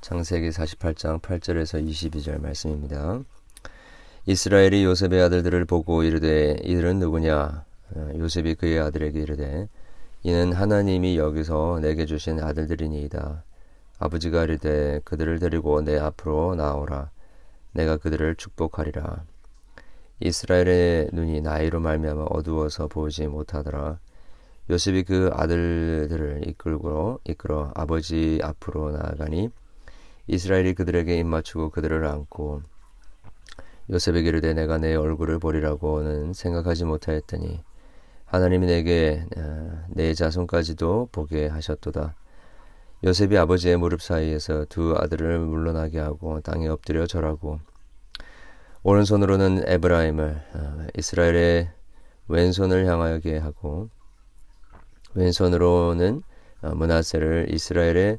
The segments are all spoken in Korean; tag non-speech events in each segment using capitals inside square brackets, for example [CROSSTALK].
창세기 48장 8절에서 22절 말씀입니다. 이스라엘이 요셉의 아들들을 보고 이르되 이들은 누구냐? 어, 요셉이 그의 아들에게 이르되 이는 하나님이 여기서 내게 주신 아들들이니이다. 아버지가 이르되 그들을 데리고 내 앞으로 나오라. 내가 그들을 축복하리라. 이스라엘의 눈이 나이로 말미암아 어두워서 보지 못하더라. 요셉이 그 아들들을 이끌고 이끌어 아버지 앞으로 나아가니 이스라엘이 그들에게 입맞추고 그들을 안고 요셉에게 이르되 내가 내 얼굴을 보리라고는 생각하지 못하였더니 하나님이 내게 어, 내 자손까지도 보게 하셨도다. 요셉이 아버지의 무릎 사이에서 두 아들을 물러나게 하고 땅에 엎드려 절하고 오른손으로는 에브라임을 어, 이스라엘의 왼손을 향하게 하고 왼손으로는 어, 문하세를 이스라엘의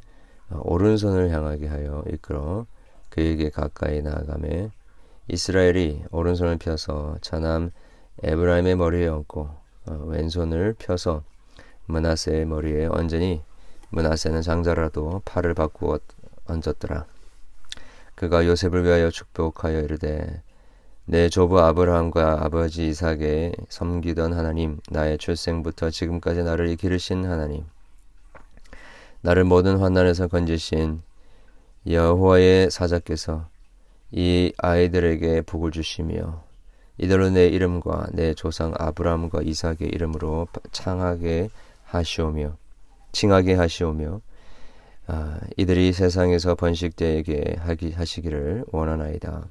오른손을 향하게 하여 이끌어 그에게 가까이 나아가매 이스라엘이 오른손을 펴서 차남 에브라임의 머리에 얹고 어, 왼손을 펴서 문하세의 머리에 얹으니 문하세는 장자라도 팔을 바꾸어 얹었더라. 그가 요셉을 위하여 축복하여 이르되 내 조부 아브라함과 아버지 이삭에 섬기던 하나님 나의 출생부터 지금까지 나를 기르신 하나님 나를 모든 환난에서 건지신 여호와의 사자께서 이 아이들에게 복을 주시며 이들로 내 이름과 내 조상 아브라함과 이삭의 이름으로 창하게 하시오며 칭하게 하시오며 아, 이들이 세상에서 번식되게 하기 하시기를 원하나이다.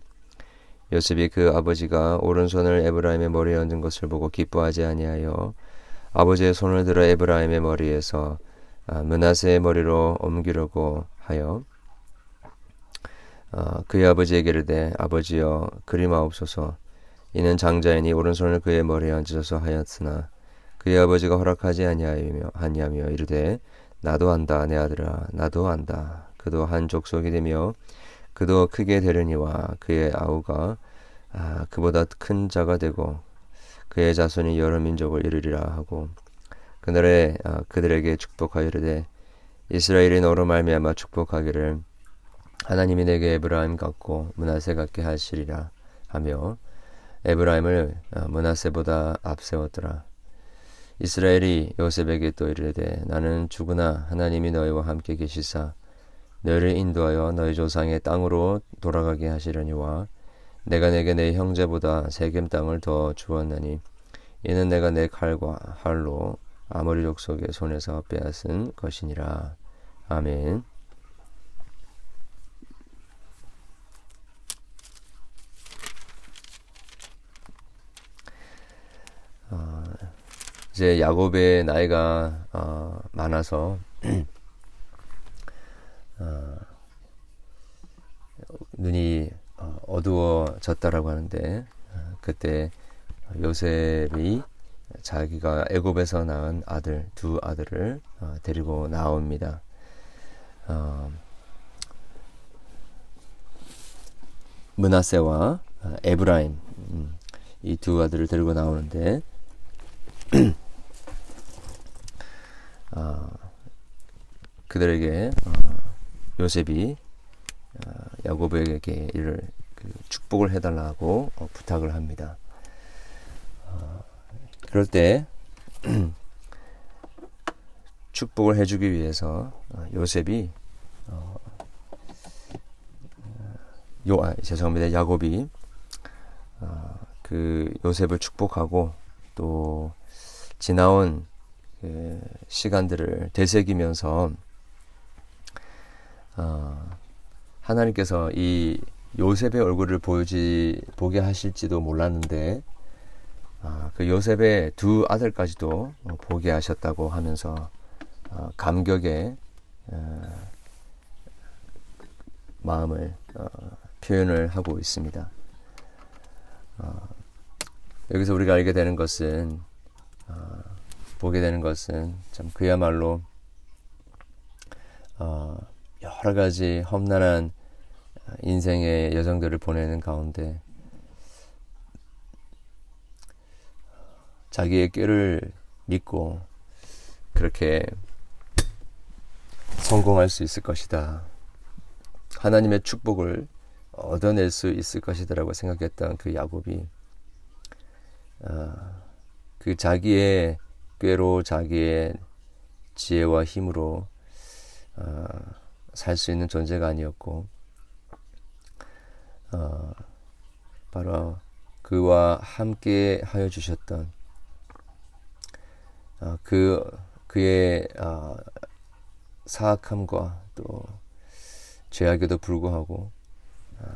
요셉이 그 아버지가 오른손을 에브라임의 머리에 얹은 것을 보고 기뻐하지 아니하여 아버지의 손을 들어 에브라임의 머리에서 아, 문하세의 머리로 옮기려고 하여 어, 그의 아버지에게 이르되 아버지여 그리마옵소서. 이는 장자이니 오른손을 그의 머리에 얹으셔서 하였으나 그의 아버지가 허락하지 아니하며 하냐며 이르되 나도 안다 내 아들아 나도 안다. 그도 한 족속이 되며 그도 크게 되려니와 그의 아우가 아, 그보다 큰 자가 되고 그의 자손이 여러 민족을 이루리라 하고 그날에 아, 그들에게 축복하여 이르되 이스라엘이 너로 말미암아 축복하기를 하나님이 내게 에브라임 같고 문하세 같게 하시리라 하며 에브라임을 어, 문하세보다 앞세웠더라. 이스라엘이 요셉에게 또 이르되 나는 죽으나 하나님이 너희와 함께 계시사 너희를 인도하여 너희 조상의 땅으로 돌아가게 하시려니와 내가 내게 내 형제보다 세겜 땅을 더 주었나니 이는 내가 내 칼과 활로 아모리 족속의 손에서 빼앗은 것이니라. 아멘. 어, 이제 야곱의 나이가 어, 많아서 [CLEARS THROAT] 어, 눈이 어, 어두워졌다라고 하는데 어, 그때 요셉이 자기가 애굽에서 낳은 아들 두 아들을 어, 데리고 나옵니다. 문하세와 에브라임 음, 이두 아들을 데리고 나오는데 [CLEARS THROAT] 어, 그들에게 어, 요셉이 어, 야곱에게 이를 그 축복을 해달라고 어, 부탁을 합니다. 어, 그럴 때 [CLEARS THROAT] 축복을 해주기 위해서 어, 요셉이 요 아, 죄송합니다. 야곱이 그 요셉을 축복하고 또 지나온 그 시간들을 되새기면서 어, 하나님께서 이 요셉의 얼굴을 보지 보게 하실지도 몰랐는데 어, 그 요셉의 두 아들까지도 보게 하셨다고 하면서 어, 감격의 어, 마음을 어, 표현을 하고 있습니다. 어, 여기서 우리가 알게 되는 것은 어, 보게 되는 것은 참 그야말로 어, 여러 가지 험난한 인생의 여정들을 보내는 가운데 자기의 꾀를 믿고 그렇게 성공할 수 있을 것이다. 하나님의 축복을 얻어낼 수 있을 것이다라고 생각했던 그 야곱이 어, 그 자기의 꾀로 자기의 지혜와 힘으로 어, 살수 있는 존재가 아니었고 어, 바로 그와 함께 하여 주셨던 어, 그 그의 어, 사악함과 또 죄악에도 불구하고 어,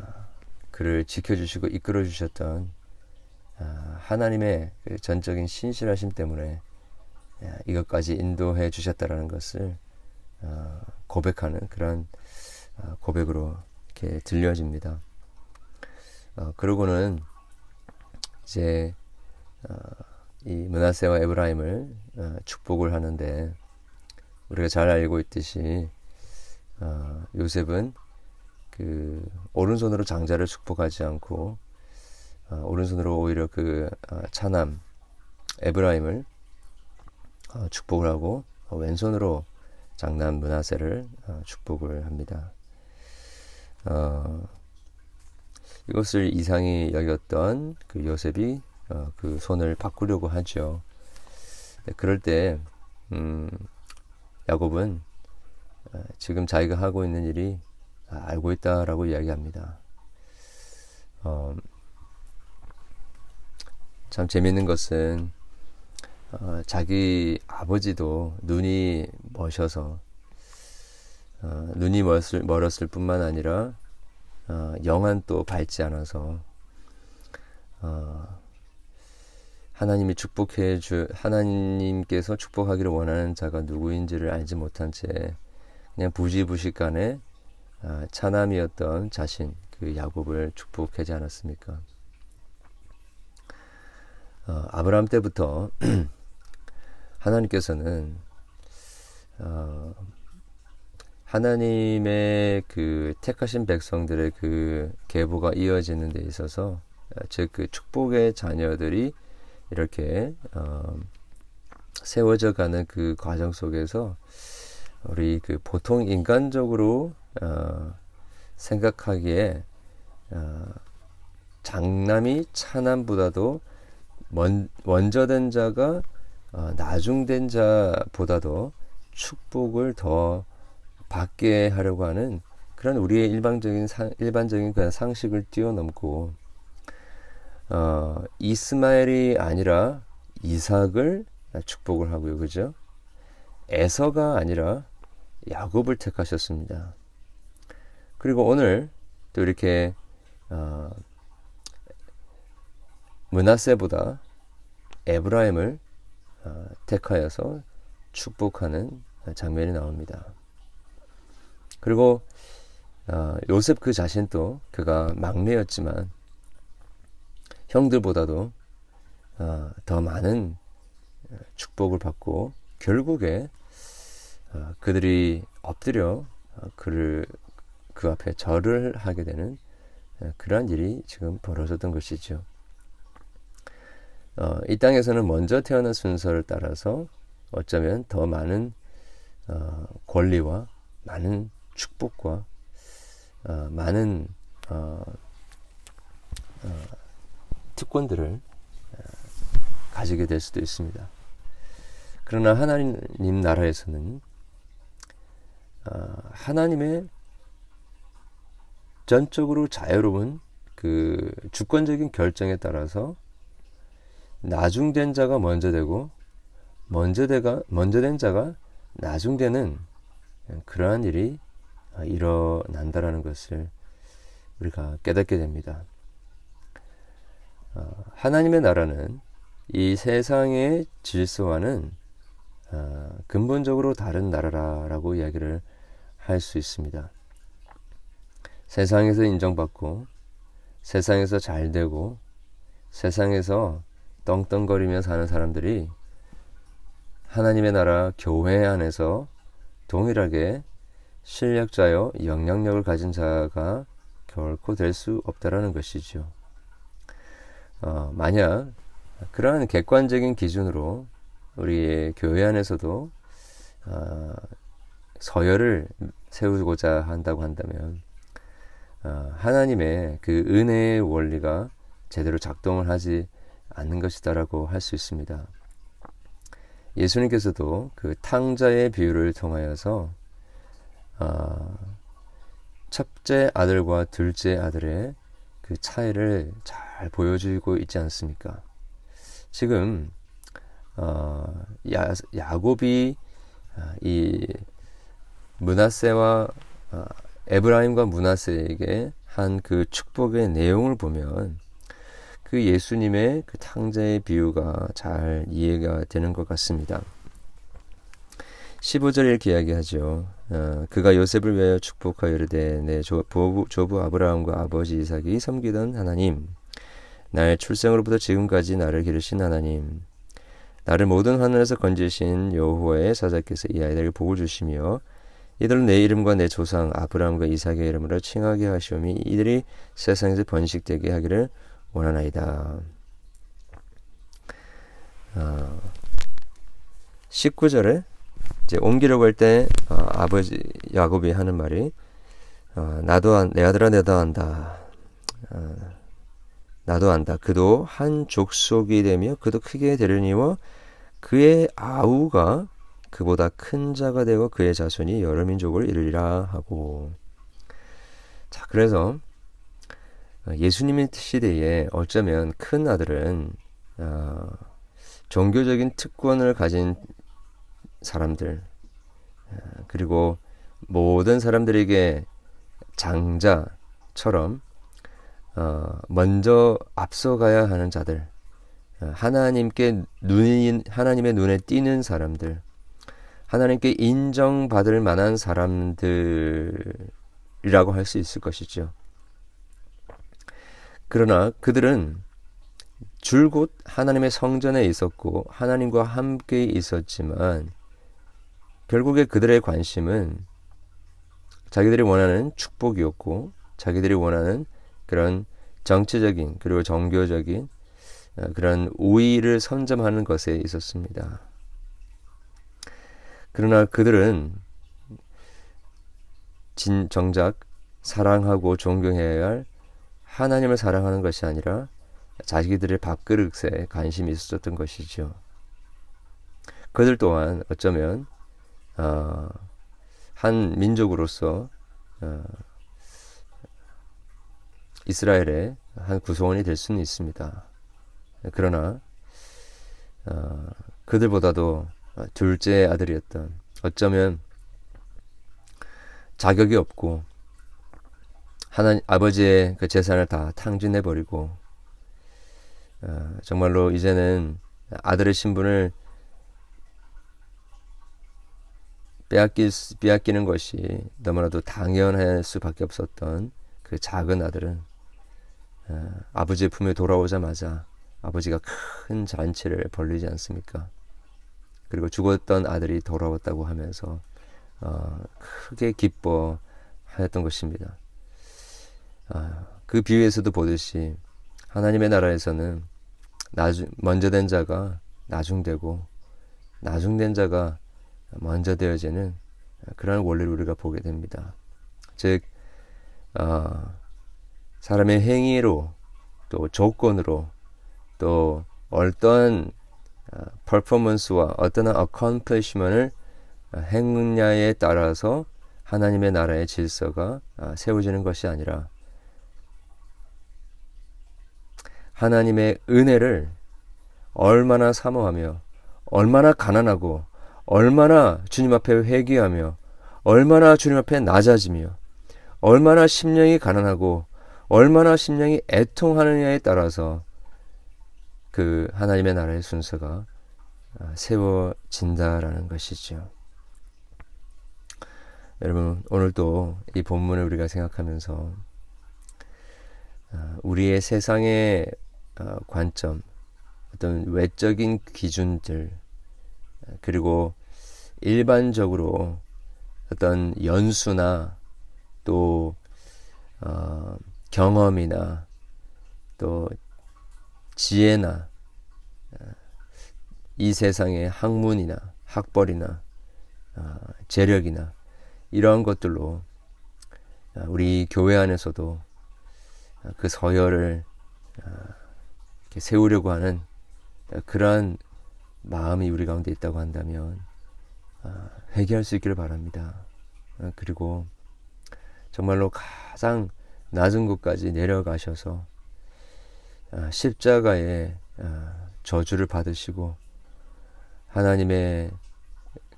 그를 지켜주시고 이끌어 주셨던 어, 하나님의 그 전적인 신실하심 때문에 어, 이것까지 인도해 주셨다라는 것을 어, 고백하는 그런 어, 고백으로 이렇게 들려집니다. 어, 그러고는 이제 어, 이 문하세와 에브라임을 어, 축복을 하는데 우리가 잘 알고 있듯이 어, 요셉은 그 오른손으로 장자를 축복하지 않고 어, 오른손으로 오히려 그 어, 차남 에브라임을 어, 축복을 하고 어, 왼손으로 장남 문하세를 어, 축복을 합니다. 어, 이것을 이상히 여겼던 그 요셉이 어, 그 손을 바꾸려고 하죠. 네, 그럴 때 음, 야곱은 어, 지금 자기가 하고 있는 일이 아, 알고 있다라고 이야기합니다. 어, 참 재밌는 것은 어, 자기 아버지도 눈이 머셔서 어, 눈이 멀었을, 멀었을 뿐만 아니라 어, 영안 또 밝지 않아서 어, 하나님이 축복해 주 하나님께서 축복하기를 원하는 자가 누구인지를 알지 못한 채 그냥 부지부식간에 어, 차남이었던 자신 그 야곱을 축복하지 않았습니까? 어, 아브라함 때부터 [CLEARS THROAT] 하나님께서는 어, 하나님의 그 택하신 백성들의 그 계보가 이어지는 데 있어서 즉 그 축복의 자녀들이 이렇게 어, 세워져 가는 그 과정 속에서 우리 그 보통 인간적으로 어, 생각하기에 어, 장남이 차남보다도 먼, 먼저 된 자가 어, 나중된 자보다도 축복을 더 받게 하려고 하는 그런 우리의 일반적인 상, 일반적인 그런 상식을 뛰어넘고 어, 이스마엘이 아니라 이삭을 축복을 하고요, 그죠? 에서가 아니라 야곱을 택하셨습니다. 그리고 오늘 또 이렇게 어, 문하세보다 에브라임을 어, 택하여서 축복하는 장면이 나옵니다. 그리고 어, 요셉 그 자신도 그가 막내였지만 형들보다도 어, 더 많은 축복을 받고 결국에 어, 그들이 엎드려 어, 그를 그 앞에 절을 하게 되는 어, 그러한 일이 지금 벌어졌던 것이죠. 어, 이 땅에서는 먼저 태어난 순서를 따라서 어쩌면 더 많은 어, 권리와 많은 축복과 어, 많은 특권들을 어, 가지게 될 수도 있습니다. 그러나 하나님 나라에서는 하나님의 전적으로 자유로운 그 주권적인 결정에 따라서 나중된 자가 먼저 되고 먼저 되가 먼저 된 자가 나중되는 그러한 일이 일어난다라는 것을 우리가 깨닫게 됩니다. 어, 하나님의 나라는 이 세상의 질서와는 어, 근본적으로 다른 나라라고 이야기를 할 수 있습니다. 세상에서 인정받고 세상에서 잘 되고 세상에서 떵떵거리며 사는 사람들이 하나님의 나라 교회 안에서 동일하게 실력자여 영향력을 가진 자가 결코 될 수 없다라는 것이죠. 어, 만약 그러한 객관적인 기준으로 우리의 교회 안에서도 어, 서열을 세우고자 한다고 한다면 어, 하나님의 그 은혜의 원리가 제대로 작동을 하지 않는 것이다라고 할 수 있습니다. 예수님께서도 그 탕자의 비유를 통하여서 어, 첫째 아들과 둘째 아들의 그 차이를 잘 보여주고 있지 않습니까? 지금 어, 야, 야곱이 아, 이 문하세와 어, 에브라임과 문하세에게 한 그 축복의 내용을 보면 그 예수님의 그 탕자의 비유가 잘 이해가 되는 것 같습니다. 15절 이렇게 이야기하죠. 어, 그가 요셉을 위하여 축복하여 이르되 내 조부, 조부 아브라함과 아버지 이삭이 섬기던 하나님 나의 출생으로부터 지금까지 나를 기르신 하나님 나를 모든 하늘에서 건지신 여호와의 사자께서 이 아이들에게 복을 주시며 이들은 내 이름과 내 조상 아브라함과 이삭의 이름으로 칭하게 하시오니 이들이 세상에서 번식되게 하기를 원하나이다. 어, 19절에 이제 옮기려고 할때 어, 아버지 야곱이 하는 말이 어, 나도 안, 내 아들아 내도 안다. 어, 나도 안다. 그도 한 족속이 되며 그도 크게 되려니와 그의 아우가 그보다 큰 자가 되고 그의 자손이 여러 민족을 이루리라 하고 자 그래서 예수님의 시대에 어쩌면 큰 아들은 어, 종교적인 특권을 가진 사람들 어, 그리고 모든 사람들에게 장자처럼 어, 먼저 앞서가야 하는 자들 어, 하나님께 눈이 하나님의 눈에 띄는 사람들 하나님께 인정받을 만한 사람들이라고 할 수 있을 것이죠. 그러나 그들은 줄곧 하나님의 성전에 있었고 하나님과 함께 있었지만 결국에 그들의 관심은 자기들이 원하는 축복이었고 자기들이 원하는 그런 정치적인 그리고 종교적인 어, 그런 우위를 선점하는 것에 있었습니다. 그러나 그들은 진 정작 사랑하고 존경해야 할 하나님을 사랑하는 것이 아니라 자기들의 밥그릇에 관심이 있었던 것이죠. 그들 또한 어쩌면 어, 한 민족으로서 어, 이스라엘의 한 구성원이 될 수는 있습니다. 그러나 어, 그들보다도 둘째 아들이었던 어쩌면 자격이 없고 하나님 아버지의 그 재산을 다 탕진해 버리고 어, 정말로 이제는 아들의 신분을 빼앗길 빼앗기는 것이 너무나도 당연할 수밖에 없었던 그 작은 아들은 어, 아버지의 품에 돌아오자마자 아버지가 큰 잔치를 벌리지 않습니까? 그리고 죽었던 아들이 돌아왔다고 하면서 어, 크게 기뻐하였던 것입니다. 아, 그 비유에서도 보듯이 하나님의 나라에서는 나중, 먼저 된 자가 나중되고 나중된 자가 먼저 되어지는 그런 원리를 우리가 보게 됩니다. 즉 어, 사람의 행위로 또 조건으로 또 어떤 퍼포먼스와 어떤 어컴플리시먼을 행냐에 따라서 하나님의 나라의 질서가 아, 세워지는 것이 아니라 하나님의 은혜를 얼마나 사모하며 얼마나 가난하고 얼마나 주님 앞에 회개하며 얼마나 주님 앞에 낮아지며 얼마나 심령이 가난하고 얼마나 심령이 애통하느냐에 따라서 그 하나님의 나라의 순서가 아, 세워진다라는 것이죠. 여러분 오늘도 이 본문을 우리가 생각하면서 아, 우리의 세상의 어, 관점, 어떤 외적인 기준들, 그리고 일반적으로 어떤 연수나 또 어, 경험이나 또 지혜나 어, 이 세상의 학문이나 학벌이나 어, 재력이나 이러한 것들로 우리 교회 안에서도 그 서열을 세우려고 하는 그러한 마음이 우리 가운데 있다고 한다면 회개할 수 있기를 바랍니다. 그리고 정말로 가장 낮은 곳까지 내려가셔서 십자가의 저주를 받으시고 하나님의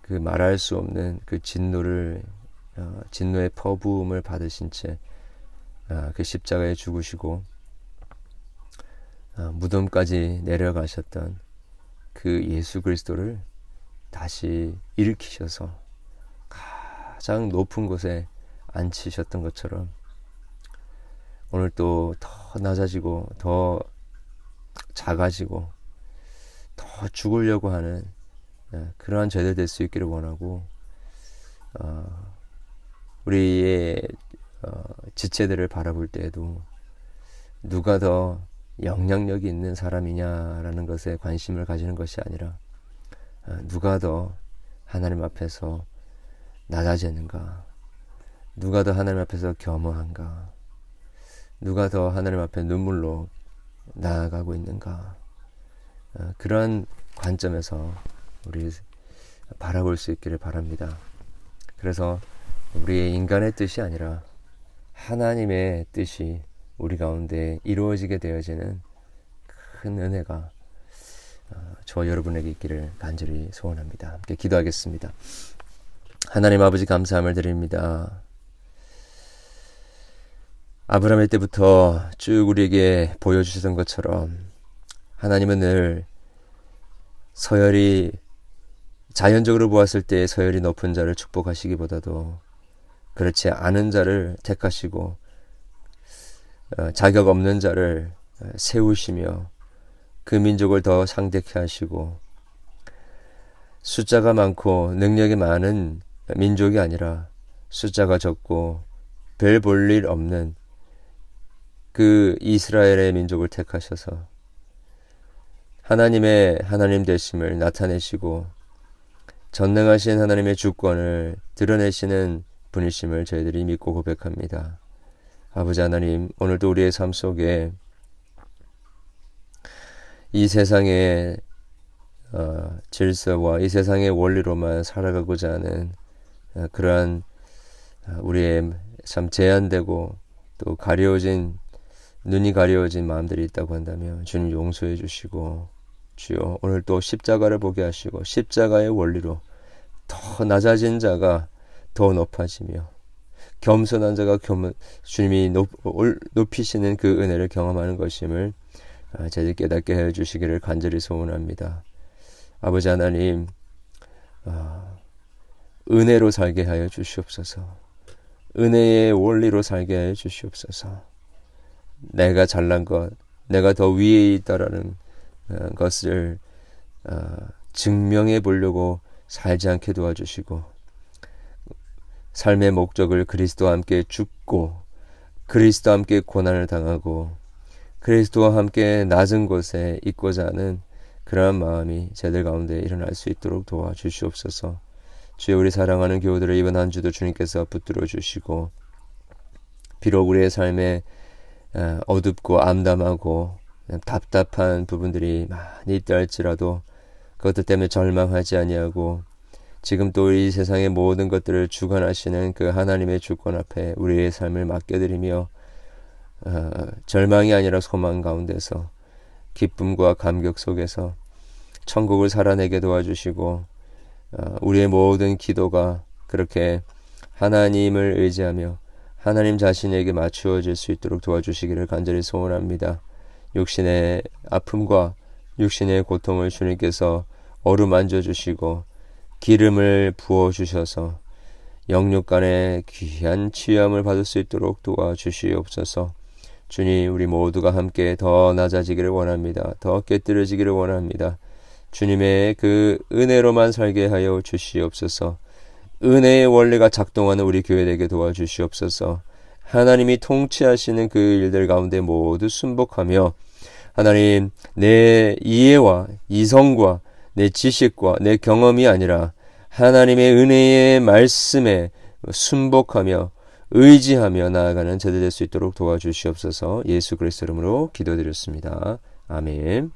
그 말할 수 없는 그 진노를 어, 진노의 퍼부음을 받으신 채그 어, 십자가에 죽으시고 어, 무덤까지 내려가셨던 그 예수 그리스도를 다시 일으키셔서 가장 높은 곳에 앉히셨던 것처럼 오늘 또 더 낮아지고 더 작아지고 더 죽으려고 하는 예, 그러한 제대 될수 있기를 원하고 어, 우리의 어, 지체들을 바라볼 때에도 누가 더 영향력이 있는 사람이냐라는 것에 관심을 가지는 것이 아니라 어, 누가 더 하나님 앞에서 낮아지는가? 누가 더 하나님 앞에서 겸허한가? 누가 더 하나님 앞에 눈물로 나아가고 있는가? 어, 그러한 관점에서 우리 바라볼 수 있기를 바랍니다. 그래서 우리의 인간의 뜻이 아니라 하나님의 뜻이 우리 가운데 이루어지게 되어지는 큰 은혜가 어, 저 여러분에게 있기를 간절히 소원합니다. 함께 기도하겠습니다. 하나님 아버지 감사함을 드립니다. 아브라함의 때부터 쭉 우리에게 보여주셨던 것처럼 하나님은 늘 서열이 자연적으로 보았을 때 서열이 높은 자를 축복하시기보다도 그렇지 않은 자를 택하시고 어, 자격 없는 자를 어, 세우시며 그 민족을 더 상대케 하시고 숫자가 많고 능력이 많은 민족이 아니라 숫자가 적고 별 볼 일 없는 그 이스라엘의 민족을 택하셔서 하나님의 하나님 되심을 나타내시고 전능하신 하나님의 주권을 드러내시는 분이심을 저희들이 믿고 고백합니다. 아버지 하나님, 오늘도 우리의 삶 속에 이 세상의 어, 질서와 이 세상의 원리로만 살아가고자 하는 어, 그러한 어, 우리의 참 제한되고 또 가려워진 눈이 가려워진 마음들이 있다고 한다면 주님 용서해 주시고 주여 오늘 또 십자가를 보게 하시고 십자가의 원리로 더 낮아진 자가 더 높아지며 겸손한 자가 겸 주님이 높, 높이시는 그 은혜를 경험하는 것임을 아, 제들 깨닫게 해 주시기를 간절히 소원합니다. 아버지 하나님 아, 은혜로 살게 하여 주시옵소서. 은혜의 원리로 살게 하여 주시옵소서. 내가 잘난 것, 내가 더 위에 있다라는 어, 것을 어, 증명해 보려고 살지 않게 도와주시고 삶의 목적을 그리스도와 함께 죽고 그리스도와 함께 고난을 당하고 그리스도와 함께 낮은 곳에 있고자 하는 그러한 마음이 제들 가운데 일어날 수 있도록 도와주시옵소서. 주여 우리 사랑하는 교우들을 이번 한 주도 주님께서 붙들어 주시고 비록 우리의 삶에 어, 어둡고 암담하고 답답한 부분들이 많이 있다 할지라도 그것들 때문에 절망하지 아니하고 지금 또 이 세상의 모든 것들을 주관하시는 그 하나님의 주권 앞에 우리의 삶을 맡겨드리며 어, 절망이 아니라 소망 가운데서 기쁨과 감격 속에서 천국을 살아내게 도와주시고 어, 우리의 모든 기도가 그렇게 하나님을 의지하며 하나님 자신에게 맞추어질 수 있도록 도와주시기를 간절히 소원합니다. 육신의 아픔과 육신의 고통을 주님께서 어루만져 주시고 기름을 부어 주셔서 영육 간의 귀한 치유함을 받을 수 있도록 도와주시옵소서. 주님, 우리 모두가 함께 더 낮아지기를 원합니다. 더 깨뜨려지기를 원합니다. 주님의 그 은혜로만 살게 하여 주시옵소서. 은혜의 원리가 작동하는 우리 교회 되게 도와주시옵소서. 하나님이 통치하시는 그 일들 가운데 모두 순복하며 하나님 내 이해와 이성과 내 지식과 내 경험이 아니라 하나님의 은혜의 말씀에 순복하며 의지하며 나아가는 저들 될수 있도록 도와주시옵소서 예수 그리스도 이름으로 기도드렸습니다. 아멘.